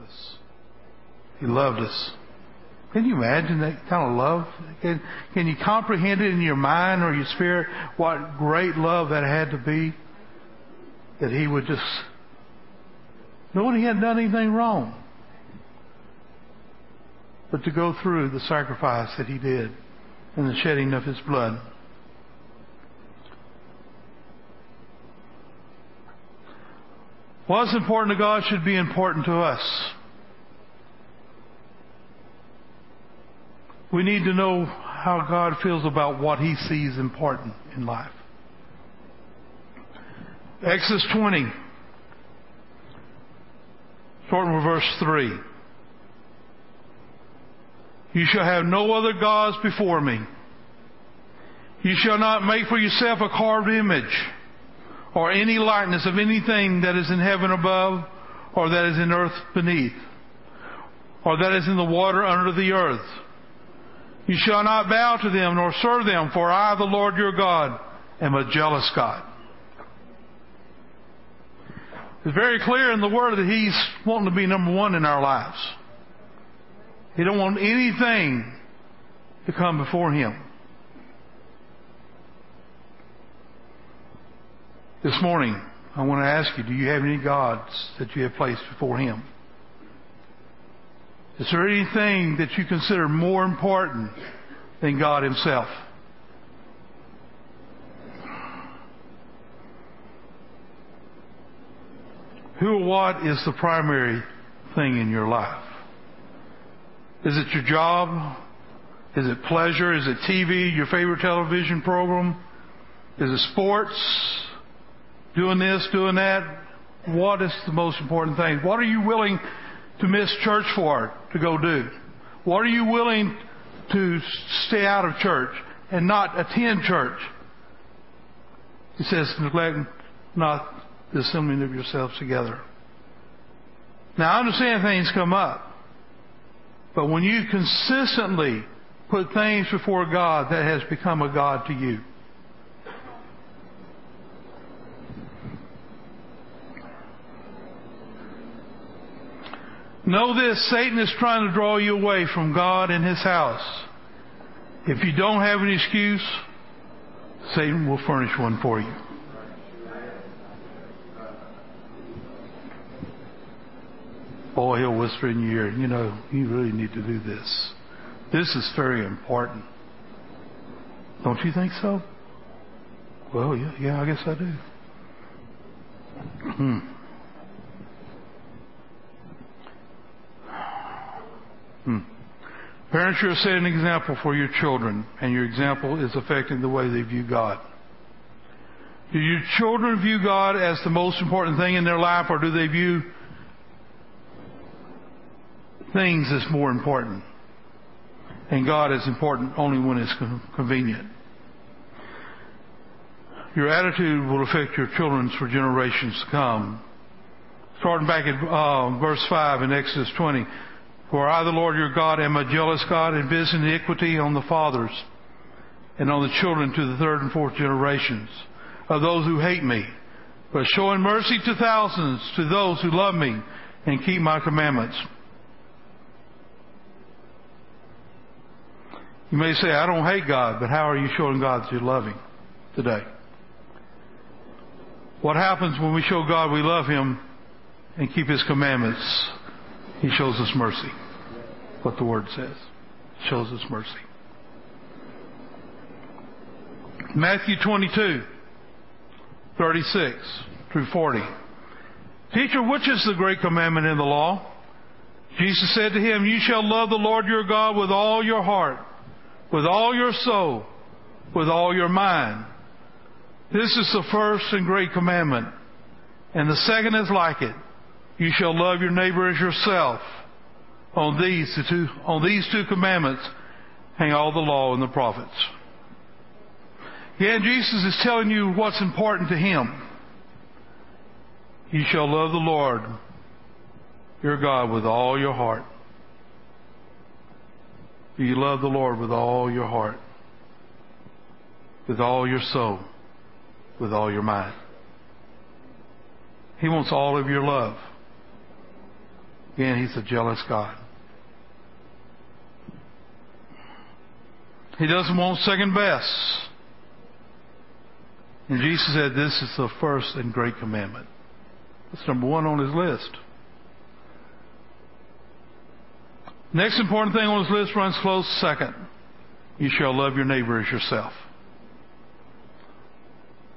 us. He loved us. Can you imagine that kind of love? Can, can you comprehend it in your mind or your spirit what great love that had to be? That he would just, knowing he hadn't done anything wrong, but to go through the sacrifice that he did and the shedding of his blood. What's important to God should be important to us. We need to know how God feels about what he sees important in life. Exodus 20, starting with verse 3. You shall have no other gods before me. You shall not make for yourself a carved image or any likeness of anything that is in heaven above or that is in earth beneath or that is in the water under the earth. You shall not bow to them nor serve them, for I, the Lord your God, am a jealous God. It's very clear in the Word that He's wanting to be number one in our lives. He don't want anything to come before Him. This morning, I want to ask you, do you have any gods that you have placed before Him? Is there anything that you consider more important than God Himself? Who or what is the primary thing in your life? Is it your job? Is it pleasure? Is it TV, your favorite television program? Is it sports? Doing this, doing that? What is the most important thing? What are you willing to miss church for to go do? What are you willing to stay out of church and not attend church? He says, neglect not the assembling of yourselves together. Now I understand things come up. But when you consistently put things before God, that has become a God to you. Know this, Satan is trying to draw you away from God and His house. If you don't have an excuse, Satan will furnish one for you. Boy, he'll whisper in your ear, you know, you really need to do this. This is very important. Don't you think so? Well, yeah, yeah I guess I do. Hmm. Hmm. Parents, you're setting an example for your children, and your example is affecting the way they view God. Do your children view God as the most important thing in their life, or do they view things as more important? And God is important only when it's convenient. Your attitude will affect your children for generations to come. Starting back at uh, verse 5 in Exodus 20. For I, the Lord your God, am a jealous God and visit iniquity on the fathers and on the children to the third and fourth generations of those who hate me, but showing mercy to thousands to those who love me and keep my commandments. You may say, I don't hate God, but how are you showing God that you love Him today? What happens when we show God we love Him and keep His commandments? He shows us mercy what the Word says. Shows us mercy. Matthew 22, 36 through 40. Teacher, which is the great commandment in the law? Jesus said to him, You shall love the Lord your God with all your heart, with all your soul, with all your mind. This is the first and great commandment. And the second is like it. You shall love your neighbor as yourself. On these, the two, on these two commandments hang all the law and the prophets. Yeah, Jesus is telling you what's important to Him. You shall love the Lord, your God, with all your heart. You love the Lord with all your heart, with all your soul, with all your mind. He wants all of your love. Again, He's a jealous God. He doesn't want second best. And Jesus said, This is the first and great commandment. That's number one on his list. Next important thing on his list runs close second. You shall love your neighbor as yourself.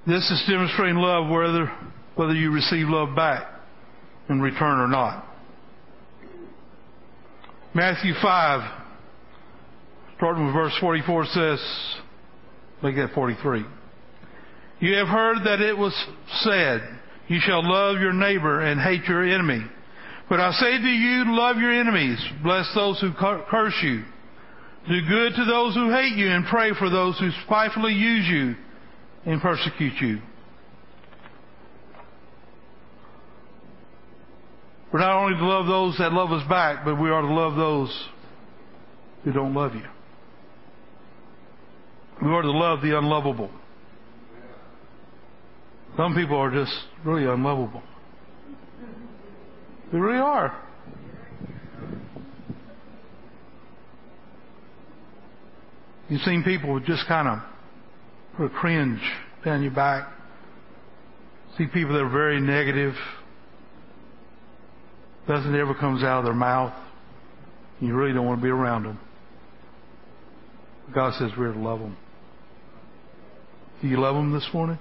This is demonstrating love whether, whether you receive love back in return or not. Matthew 5, starting with verse 44 says, make that 43. You have heard that it was said, you shall love your neighbor and hate your enemy. But I say to you, love your enemies, bless those who curse you, do good to those who hate you, and pray for those who spitefully use you and persecute you. We're not only to love those that love us back, but we are to love those who don't love you. We are to love the unlovable. Some people are just really unlovable. They really are. You've seen people who just kind of cringe down your back. See people that are very negative. Nothing ever comes out of their mouth. You really don't want to be around them. God says we're to love them. Do you love them this morning?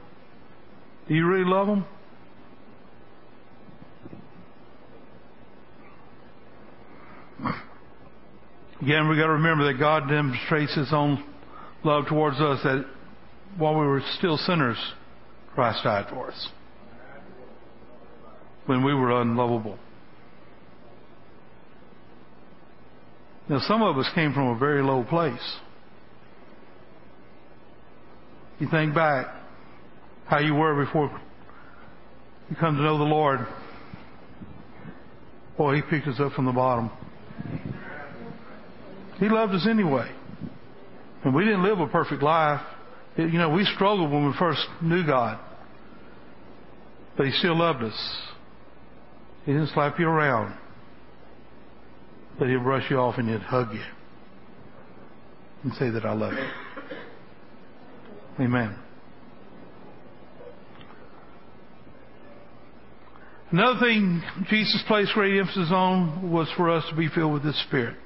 Do you really love them? Again, we've got to remember that God demonstrates His own love towards us that while we were still sinners, Christ died for us. When we were unlovable. Now, some of us came from a very low place. You think back how you were before you come to know the Lord. Boy, He picked us up from the bottom. He loved us anyway. And we didn't live a perfect life. It, you know, we struggled when we first knew God. But He still loved us. He didn't slap you around. But He'd brush you off and He'd hug you. And say that I love you. Amen. Another thing Jesus placed great emphasis on was for us to be filled with the Spirit.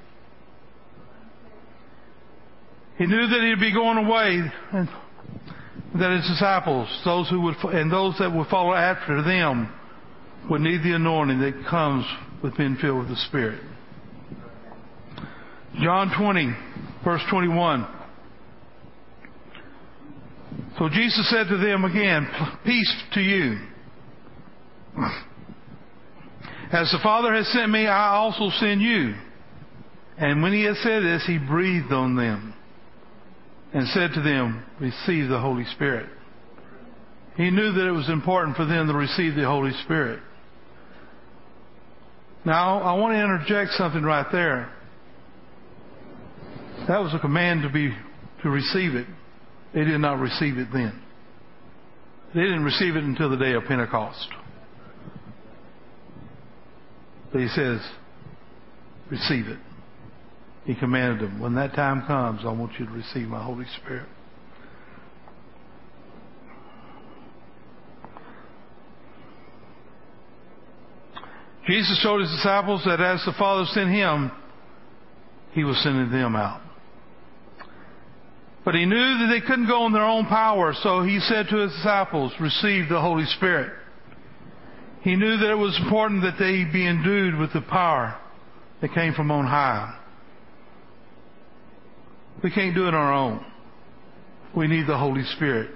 He knew that he'd be going away and that his disciples, those who would, and those that would follow after them would need the anointing that comes with being filled with the Spirit. John 20, verse 21. So Jesus said to them again, Peace to you. As the Father has sent me, I also send you. And when he had said this, he breathed on them and said to them, Receive the Holy Spirit. He knew that it was important for them to receive the Holy Spirit. Now, I want to interject something right there. That was a command to be to receive it. They did not receive it then. They didn't receive it until the day of Pentecost. But he says, receive it. He commanded them, when that time comes, I want you to receive my Holy Spirit. Jesus told his disciples that as the Father sent him, he was sending them out. But he knew that they couldn't go in their own power, so he said to his disciples, receive the Holy Spirit. He knew that it was important that they be endued with the power that came from on high. We can't do it on our own. We need the Holy Spirit.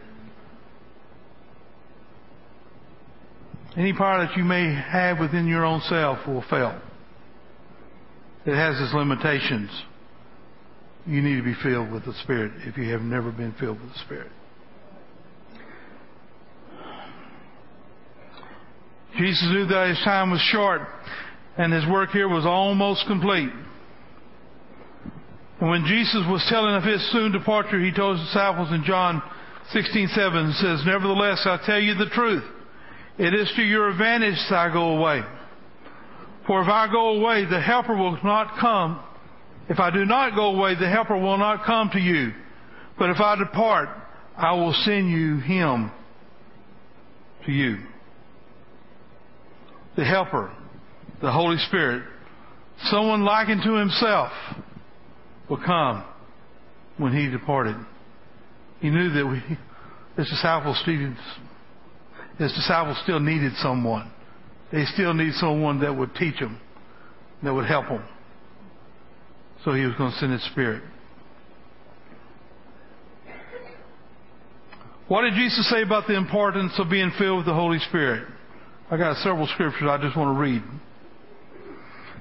Any power that you may have within your own self will fail. It has its limitations. You need to be filled with the Spirit if you have never been filled with the Spirit. Jesus knew that his time was short and his work here was almost complete. And when Jesus was telling of his soon departure, he told his disciples in John 16:7 says, "Nevertheless, I tell you the truth. It is to your advantage that I go away. For if I go away, the helper will not come. If I do not go away, the helper will not come to you. But if I depart, I will send you him to you. The helper, the Holy Spirit, someone likened to himself, will come when he departed. He knew that we, his disciples, his disciples still needed someone. They still need someone that would teach them, that would help them. So he was going to send his spirit. What did Jesus say about the importance of being filled with the Holy Spirit? I got several scriptures I just want to read.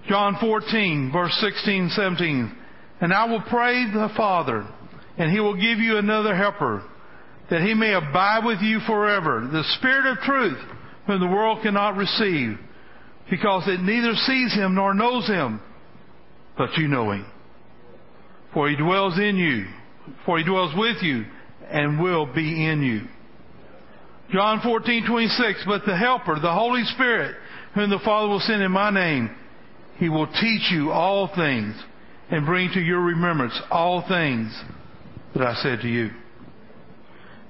John 14, verse 16, 17. And I will pray the Father, and he will give you another helper, that he may abide with you forever. The Spirit of truth, whom the world cannot receive, because it neither sees him nor knows him, but you know him. For he dwells in you, for he dwells with you, and will be in you. John 14:26 But the helper the Holy Spirit whom the Father will send in my name he will teach you all things and bring to your remembrance all things that I said to you.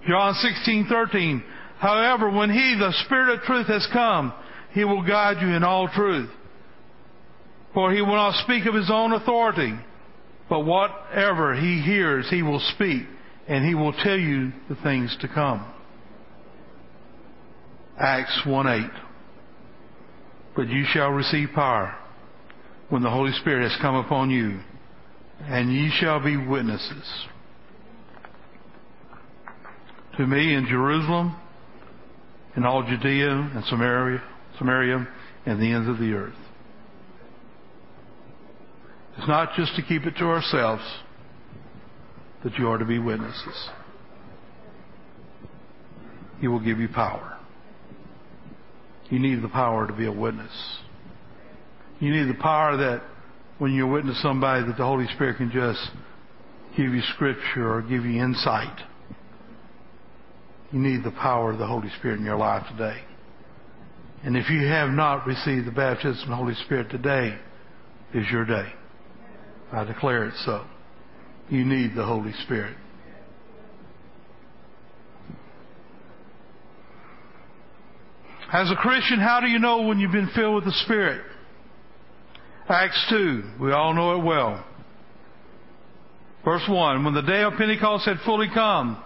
John 16:13 However when he the spirit of truth has come he will guide you in all truth for he will not speak of his own authority but whatever he hears he will speak and he will tell you the things to come. Acts 1 8. But you shall receive power when the Holy Spirit has come upon you, and ye shall be witnesses to me in Jerusalem, in all Judea and Samaria, Samaria, and the ends of the earth. It's not just to keep it to ourselves that you are to be witnesses. He will give you power. You need the power to be a witness. You need the power that when you witness somebody that the Holy Spirit can just give you scripture or give you insight. You need the power of the Holy Spirit in your life today. And if you have not received the baptism of the Holy Spirit today, is your day. I declare it so. You need the Holy Spirit. As a Christian, how do you know when you've been filled with the Spirit? Acts 2, we all know it well. Verse 1 When the day of Pentecost had fully come,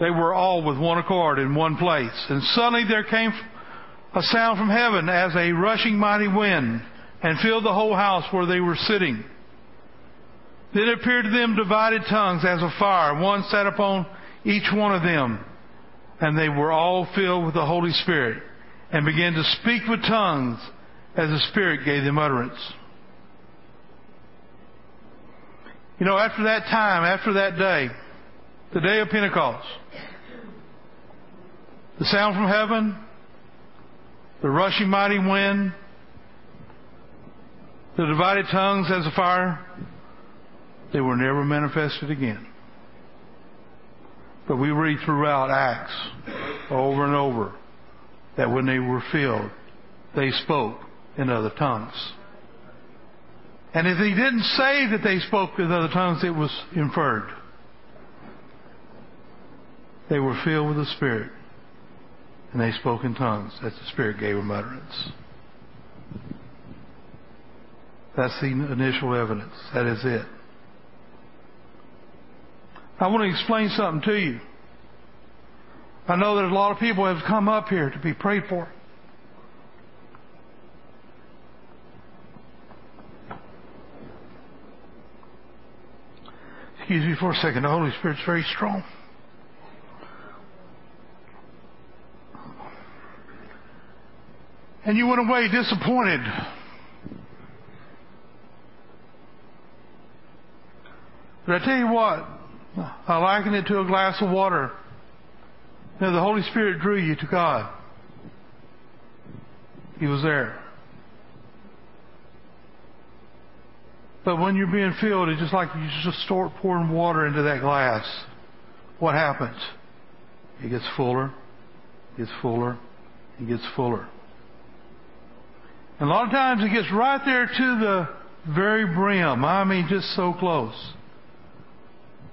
they were all with one accord in one place. And suddenly there came a sound from heaven as a rushing mighty wind and filled the whole house where they were sitting. Then appeared to them divided tongues as of fire. One sat upon each one of them. And they were all filled with the Holy Spirit and began to speak with tongues as the Spirit gave them utterance. You know, after that time, after that day, the day of Pentecost, the sound from heaven, the rushing mighty wind, the divided tongues as a fire, they were never manifested again. But we read throughout Acts over and over that when they were filled, they spoke in other tongues. And if he didn't say that they spoke in other tongues, it was inferred. They were filled with the Spirit, and they spoke in tongues as the Spirit gave them utterance. That's the initial evidence. That is it. I want to explain something to you. I know that a lot of people have come up here to be prayed for. Excuse me for a second. The Holy Spirit's very strong. And you went away disappointed. But I tell you what, I liken it to a glass of water. You the Holy Spirit drew you to God. He was there. But when you're being filled, it's just like you just start pouring water into that glass. What happens? It gets fuller, gets fuller, it gets fuller. And a lot of times it gets right there to the very brim. I mean, just so close.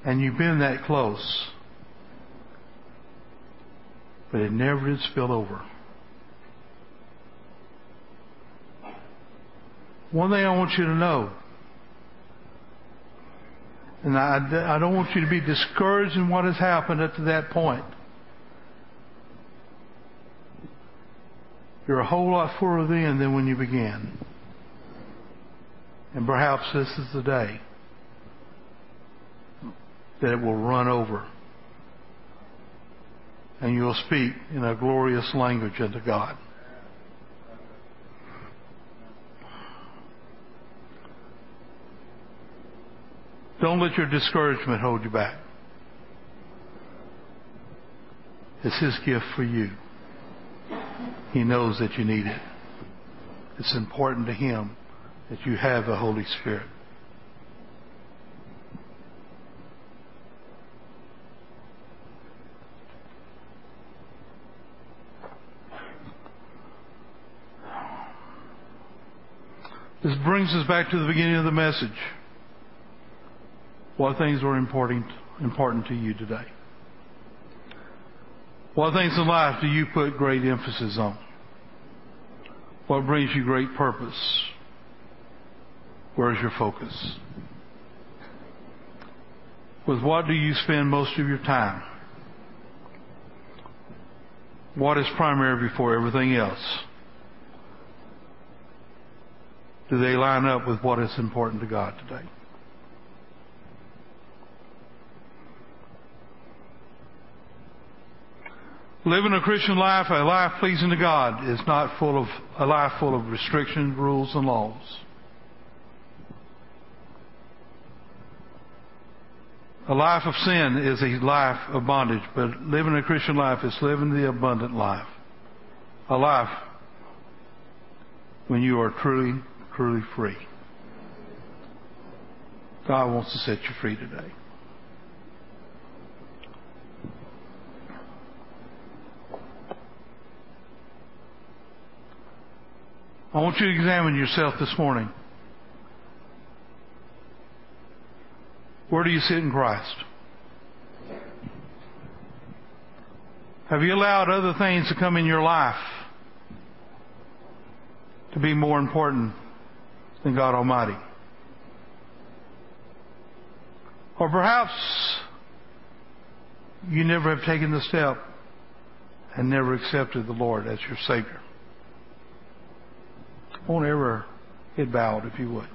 And you've been that close. But it never did spill over. One thing I want you to know, and I, I don't want you to be discouraged in what has happened up to that point. You're a whole lot further in than when you began. And perhaps this is the day that it will run over. And you'll speak in a glorious language unto God. Don't let your discouragement hold you back. It's His gift for you. He knows that you need it. It's important to Him that you have the Holy Spirit. This brings us back to the beginning of the message. What things were important, important to you today? What things in life do you put great emphasis on? What brings you great purpose? Where's your focus? With what do you spend most of your time? What is primary before everything else? Do they line up with what is important to God today? Living a Christian life, a life pleasing to God, is not full of a life full of restrictions, rules, and laws. A life of sin is a life of bondage, but living a Christian life is living the abundant life. A life when you are truly, truly free. God wants to set you free today. I want you to examine yourself this morning. Where do you sit in Christ? Have you allowed other things to come in your life to be more important than God Almighty? Or perhaps you never have taken the step and never accepted the Lord as your Savior. Won't ever get bowed if you would.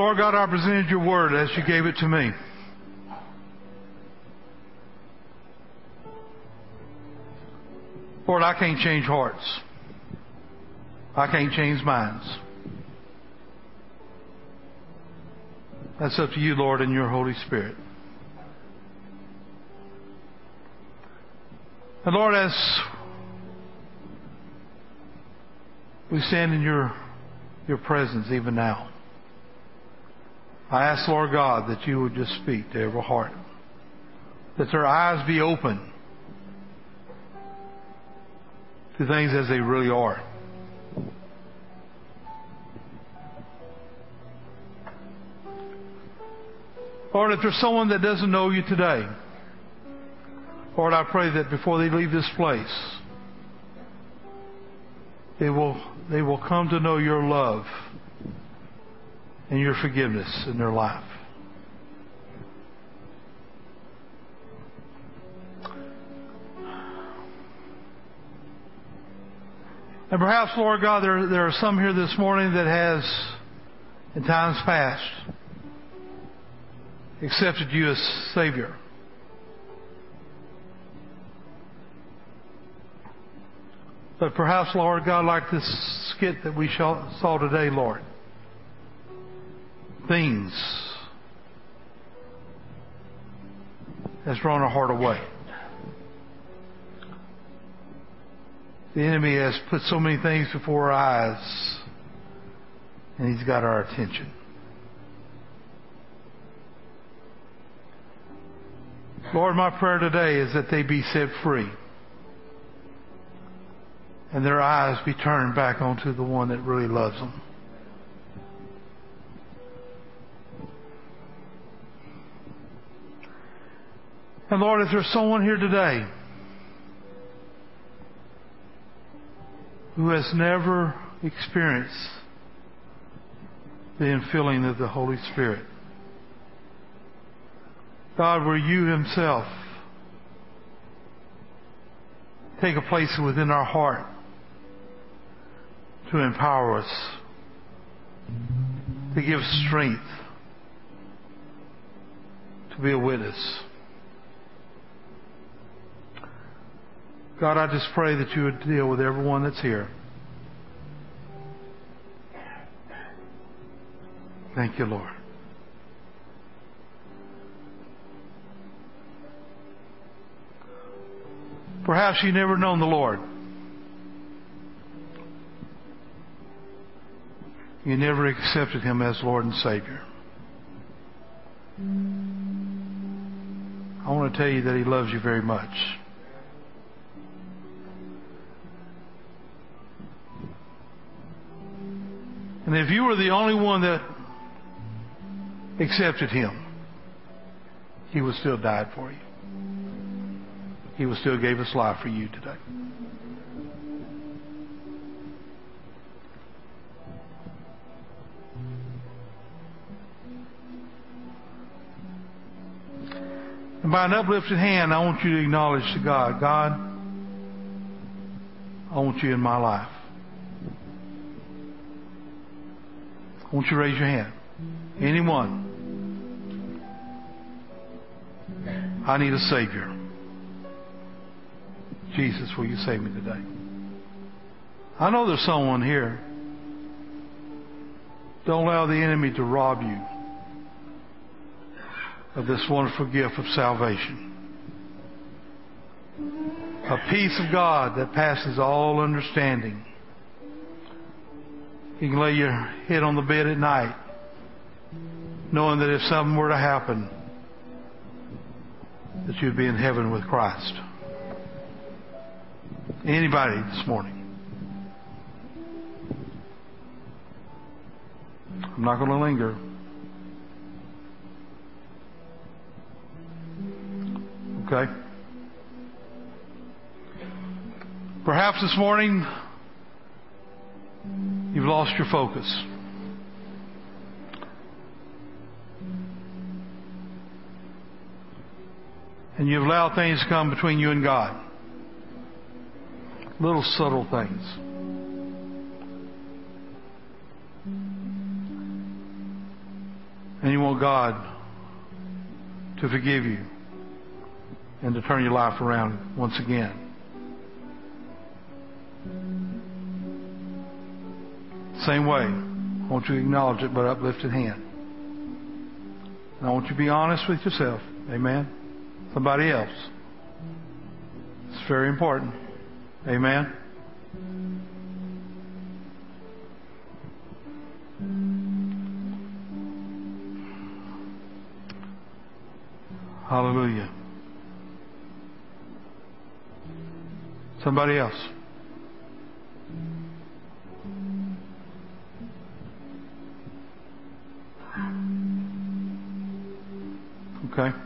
Lord God, I presented your word as you gave it to me. Lord, I can't change hearts. I can't change minds. That's up to you, Lord, and your Holy Spirit. And Lord, as we stand in your, your presence even now, I ask, Lord God, that you would just speak to every heart. That their eyes be open to things as they really are. Lord, if there's someone that doesn't know you today, Lord, I pray that before they leave this place, they will, they will come to know your love and your forgiveness in their life. And perhaps, Lord God, there, there are some here this morning that has, in times past, accepted you as Savior. But perhaps, Lord God, like this skit that we saw today, Lord, things has drawn our heart away. The enemy has put so many things before our eyes, and he's got our attention. Lord, my prayer today is that they be set free and their eyes be turned back onto the one that really loves them. And Lord, if there's someone here today who has never experienced the infilling of the Holy Spirit, God, where you Himself take a place within our heart to empower us, to give strength, to be a witness. God, I just pray that you would deal with everyone that's here. Thank you, Lord. Perhaps you've never known the Lord. You never accepted Him as Lord and Savior. I want to tell you that He loves you very much. And if you were the only one that accepted Him, He would still died for you. He would still gave His life for you today. And by an uplifted hand, I want you to acknowledge to God, God, I want you in my life. I want you raise your hand. Anyone. I need a Savior. Jesus, will you save me today? I know there's someone here. Don't allow the enemy to rob you of this wonderful gift of salvation. A peace of God that passes all understanding. You can lay your head on the bed at night knowing that if something were to happen, that you'd be in heaven with Christ. Anybody this morning? I'm not going to linger. Okay? Perhaps this morning lost your focus. And you've allowed things to come between you and God. Little subtle things. And you want God to forgive you and to turn your life around once again. Same way. I want you to acknowledge it, but uplifted hand. And I want you to be honest with yourself. Amen. Somebody else. It's very important. Amen. Hallelujah. Somebody else. Okay.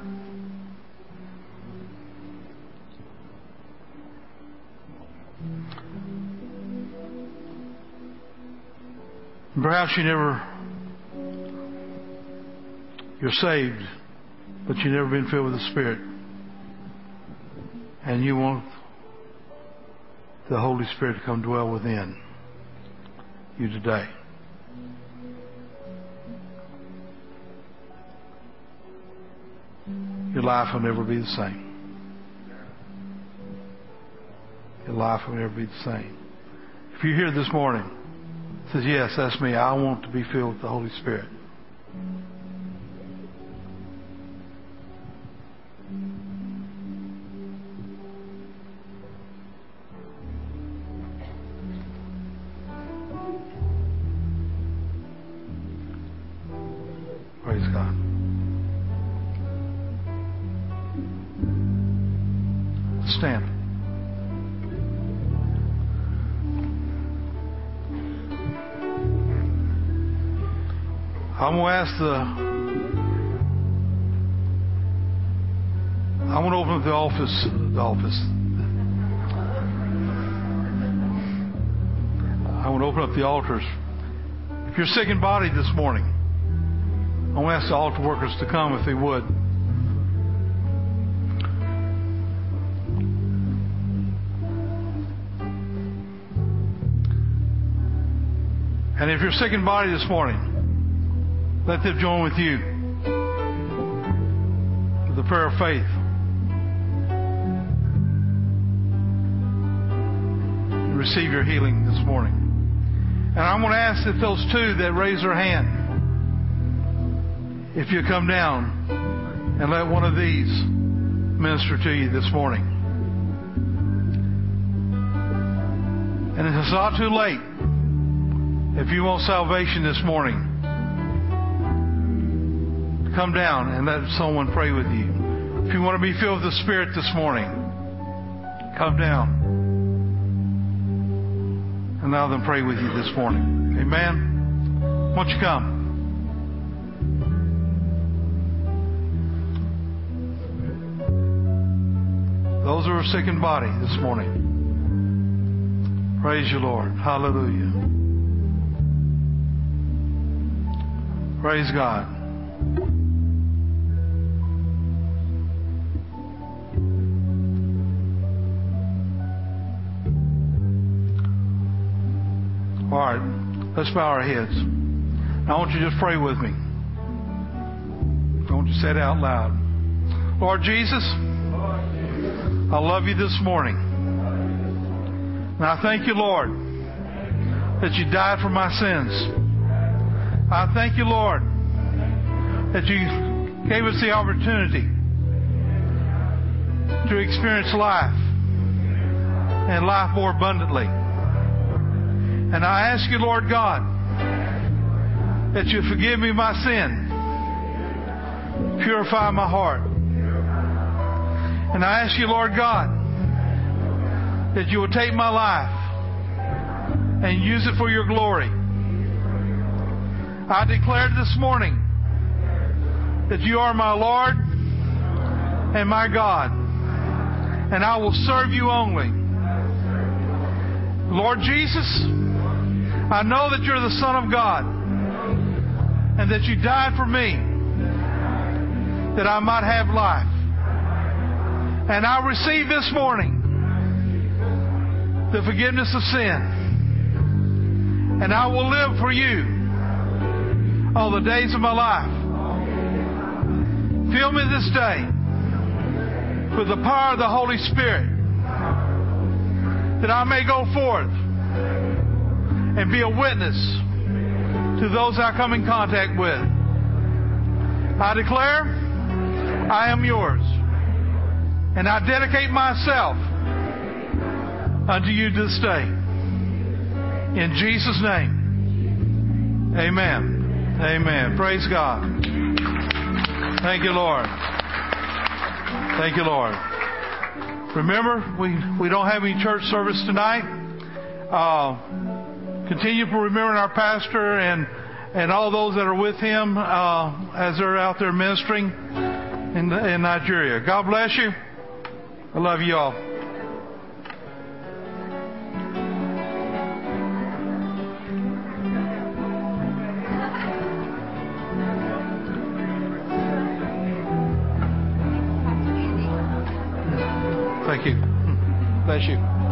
Perhaps you never, you're saved, but you've never been filled with the Spirit. And you want the Holy Spirit to come dwell within you today. Life will never be the same. Your life will never be the same. If you're here this morning, says, Yes, that's me. I want to be filled with the Holy Spirit. I'm going to ask the. I'm going to open up the office. The office. I want to open up the altars. If you're sick in body this morning, I want to ask the altar workers to come if they would. And if you're sick in body this morning, let them join with you with the prayer of faith. Receive your healing this morning. And I'm going to ask that those two that raise their hand, if you come down and let one of these minister to you this morning. And it's not too late if you want salvation this morning. Come down and let someone pray with you. If you want to be filled with the Spirit this morning, come down and allow them pray with you this morning. Amen. Won't you come? Those who are sick in body this morning. Praise you, Lord. Hallelujah. Praise God. All right, let's bow our heads. Now, I want you to just pray with me. I want you to say it out loud. Lord Jesus, I love you this morning. And I thank you, Lord, that you died for my sins. I thank you, Lord, that you gave us the opportunity to experience life and life more abundantly. And I ask you, Lord God, that you forgive me my sin, purify my heart. And I ask you, Lord God, that you will take my life and use it for your glory. I declare this morning that you are my Lord and my God, and I will serve you only. Lord Jesus, I know that you're the Son of God and that you died for me that I might have life. And I receive this morning the forgiveness of sin. And I will live for you all the days of my life. Fill me this day with the power of the Holy Spirit that I may go forth and be a witness to those I come in contact with. I declare I am yours. And I dedicate myself unto you this day. In Jesus' name. Amen. Amen. Praise God. Thank you, Lord. Thank you, Lord. Remember, we, we don't have any church service tonight. Uh, continue to remember our pastor and and all those that are with him uh, as they're out there ministering in, in Nigeria. God bless you. I love you all. Bless you.